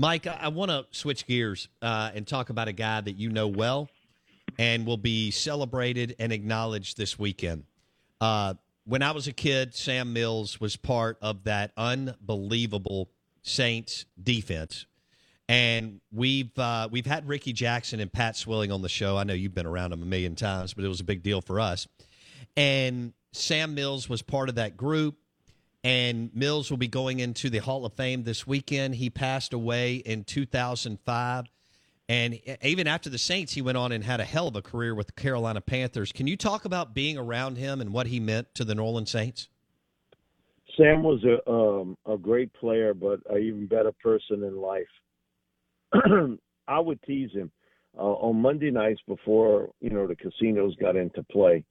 Mike, I, want to switch gears uh, and talk about a guy that you know well and will be celebrated and acknowledged this weekend. Uh, when I was a kid, Sam Mills was part of that unbelievable Saints defense. And we've uh, we've had Rickey Jackson and Pat Swilling on the show. I know you've been around them a million times, but it was a big deal for us. And Sam Mills was part of that group and Mills will be going into the Hall of Fame this weekend. He passed away in 2005. And even after the Saints, he went on and had a hell of a career with the Carolina Panthers. Can you talk about being around him and what he meant to the New Orleans Saints? Sam was a um, a great player, but an even better person in life. I would tease him uh, on Monday nights before you know the casinos got into play,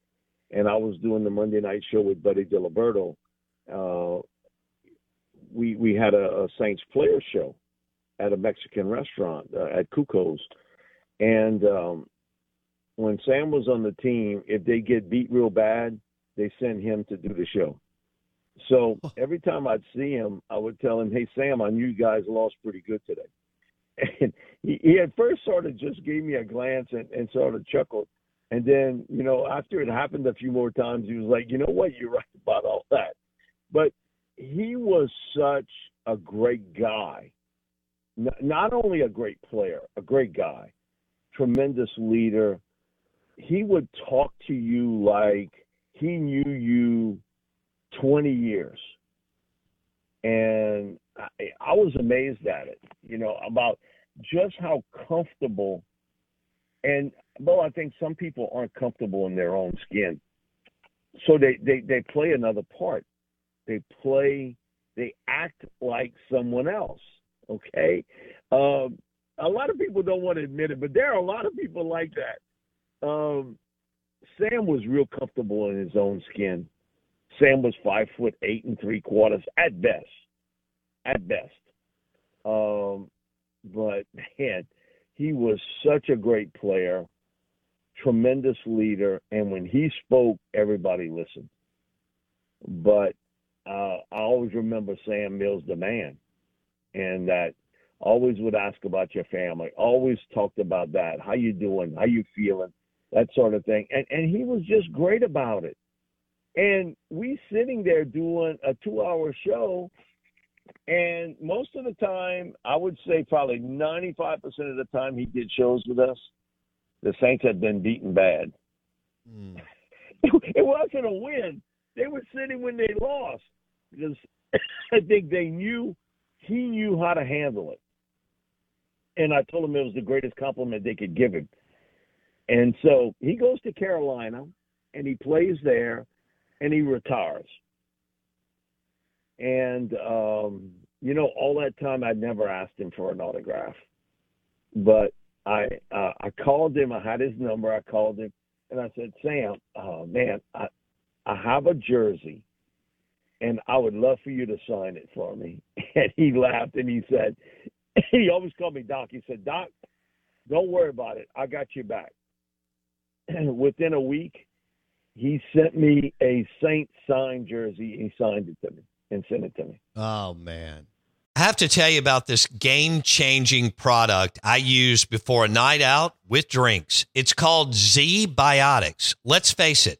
and I was doing the Monday night show with Buddy Diliberto uh, we we had a, a, Saints player show at a Mexican restaurant uh, at Cuco's, and um, when Sam was on the team, if they get beat real bad, they send him to do the show. So every time I'd see him, I would tell him, "Hey Sam, I knew you guys lost pretty good today." And he, he at first sort of just gave me a glance and, and sort of chuckled. And then, you know, after it happened a few more times, he was like, you know what, you're right about all that. But he was such a great guy. Not only a great player, a great guy, tremendous leader. He would talk to you like he knew you 20 years. And I, I was amazed at it, you know, about just how comfortable and well, I think some people aren't comfortable in their own skin. So they, they, they play another part. They play, they act like someone else. Okay. Um, a lot of people don't want to admit it, but there are a lot of people like that. Um, Sam was real comfortable in his own skin. Sam was five foot eight and three quarters at best, at best. Um, but man, he was such a great player, tremendous leader, and when he spoke, everybody listened. But uh, I always remember Sam Mills, the man, and that always would ask about your family, always talked about that, how you doing, how you feeling, that sort of thing, and and he was just great about it. And we sitting there doing a two-hour show, and most of the time, I would say probably 95% of the time he did shows with us, the Saints had been beaten bad. Mm. it wasn't a win. They were sitting when they lost because I think they knew he knew how to handle it. And I told him it was the greatest compliment they could give him. And so he goes to Carolina and he plays there and he retires. And um, you know, all that time I'd never asked him for an autograph. But I uh, I called him, I had his number, I called him and I said, Sam, oh man, I I have a jersey and I would love for you to sign it for me. And he laughed and he said, he always called me Doc. He said, Doc, don't worry about it. I got you back. And within a week, he sent me a Saint signed jersey. He signed it to me and sent it to me. Oh, man. I have to tell you about this game changing product I use before a night out with drinks. It's called ZBiotics. Let's face it.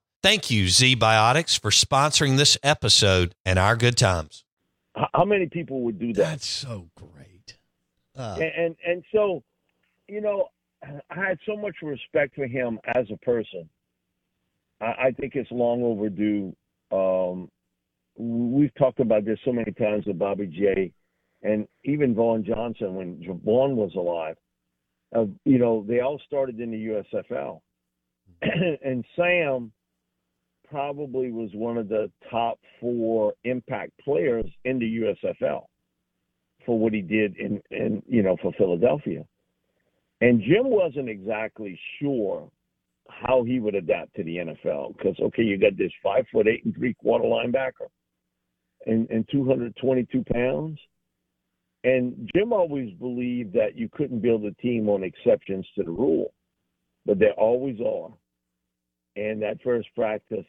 Thank you, ZBiotics, for sponsoring this episode and our good times. How many people would do that? That's so great. Uh. And, and and so, you know, I had so much respect for him as a person. I, I think it's long overdue. Um, we've talked about this so many times with Bobby J, and even Vaughn Johnson when Vaughn was alive. Uh, you know, they all started in the USFL, and Sam probably was one of the top four impact players in the USFL for what he did in, in you know for Philadelphia. And Jim wasn't exactly sure how he would adapt to the NFL because okay, you got this five foot eight and three quarter linebacker, and and two hundred twenty two pounds. And Jim always believed that you couldn't build a team on exceptions to the rule, but there always are. And that first practice,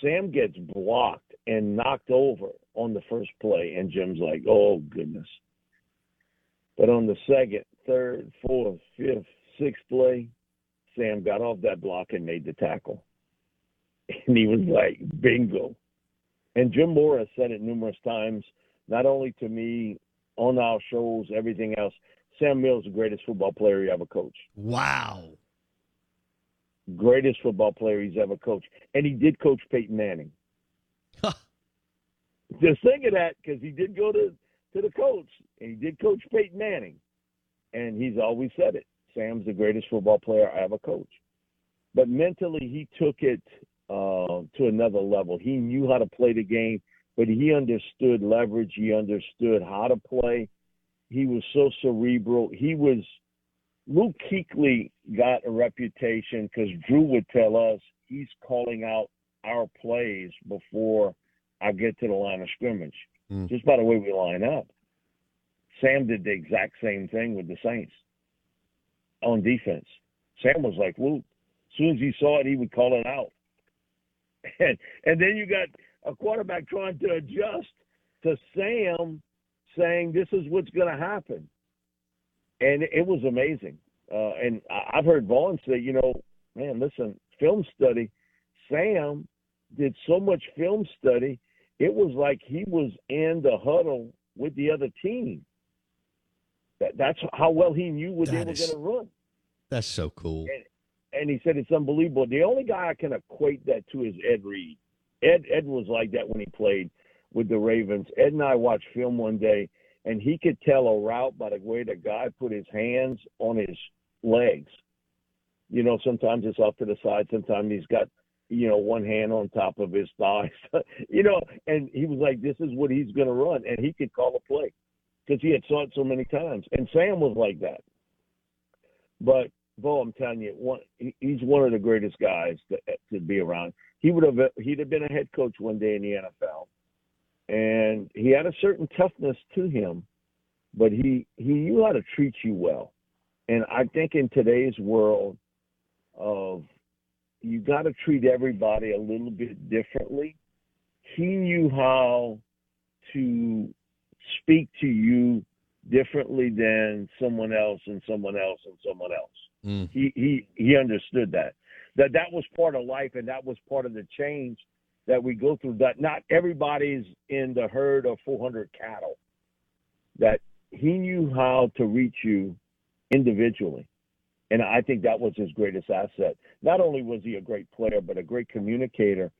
Sam gets blocked and knocked over on the first play, and Jim's like, "Oh goodness." But on the second, third, fourth, fifth, sixth play, Sam got off that block and made the tackle. And he was like, bingo. And Jim Mora said it numerous times, not only to me, on our shows, everything else. Sam Mills, is the greatest football player you ever coached. Wow. Greatest football player he's ever coached. And he did coach Peyton Manning. Just think of that because he did go to, to the coach and he did coach Peyton Manning and he's always said it. Sam's the greatest football player I ever coached. But mentally, he took it uh, to another level. He knew how to play the game, but he understood leverage. He understood how to play. He was so cerebral. He was Luke Kuechly got a reputation because Drew would tell us he's calling out our plays before I get to the line of scrimmage, mm. just by the way we line up. Sam did the exact same thing with the Saints on defense. Sam was like, well, As soon as he saw it, he would call it out. And and then you got a quarterback trying to adjust to Sam saying, "This is what's going to happen," and it was amazing. Uh, and I've heard Vaughn say, "You know, man, listen, film study. Sam did so much film study, it was like he was in the huddle with the other team." That, that's how well he knew what that they were going to run. That's so cool. And, and, he said it's unbelievable. The only guy I can equate that to is Ed Reed. Ed Ed was like that when he played with the Ravens. Ed and I watched film one day, and he could tell a route by the way the guy put his hands on his legs. You know, sometimes it's off to the side. Sometimes he's got you know, one hand on top of his thighs, you know, and he was like, this is what he's going to run. And he could call a play because he had saw it so many times. And Sam was like that. But Bo, I'm telling you, one he's one of the greatest guys to, to be around. He would have he'd have been a head coach one day in the NFL, and he had a certain toughness to him, but he he knew how to treat you well. And I think in today's world of you got to treat everybody a little bit differently. He knew how to speak to you differently than someone else and someone else and someone else. Mm. He he he understood that. That that was part of life and that was part of the change that we go through that not everybody's in the herd of 400 cattle. That he knew how to reach you individually. And I think that was his greatest asset. Not only was he a great player, but a great communicator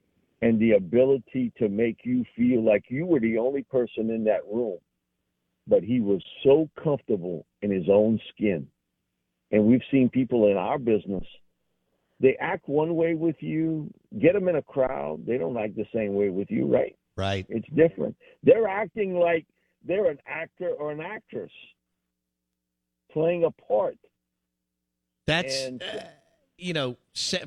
and the ability to make you feel like you were the only person in that room. But he was so comfortable in his own skin. And we've seen people in our business, they act one way with you, get them in a crowd, they don't act the same way with you, right? Right. It's different. They're acting like they're an actor or an actress playing a part. That's, and, uh, you know,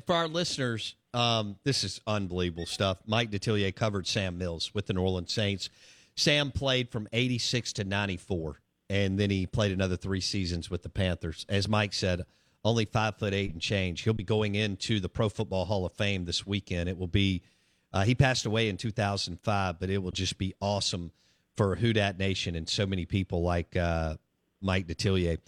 for our listeners, um, this is unbelievable stuff. Mike Detillier covered Sam Mills with the New Orleans Saints. Sam played from 86 to 94, and then he played another three seasons with the Panthers. As Mike said, only five foot eight and change. He'll be going into the Pro Football Hall of Fame this weekend. It will be, uh, he passed away in 2005, but it will just be awesome for Who Dat Nation and so many people like uh, Mike Detillier.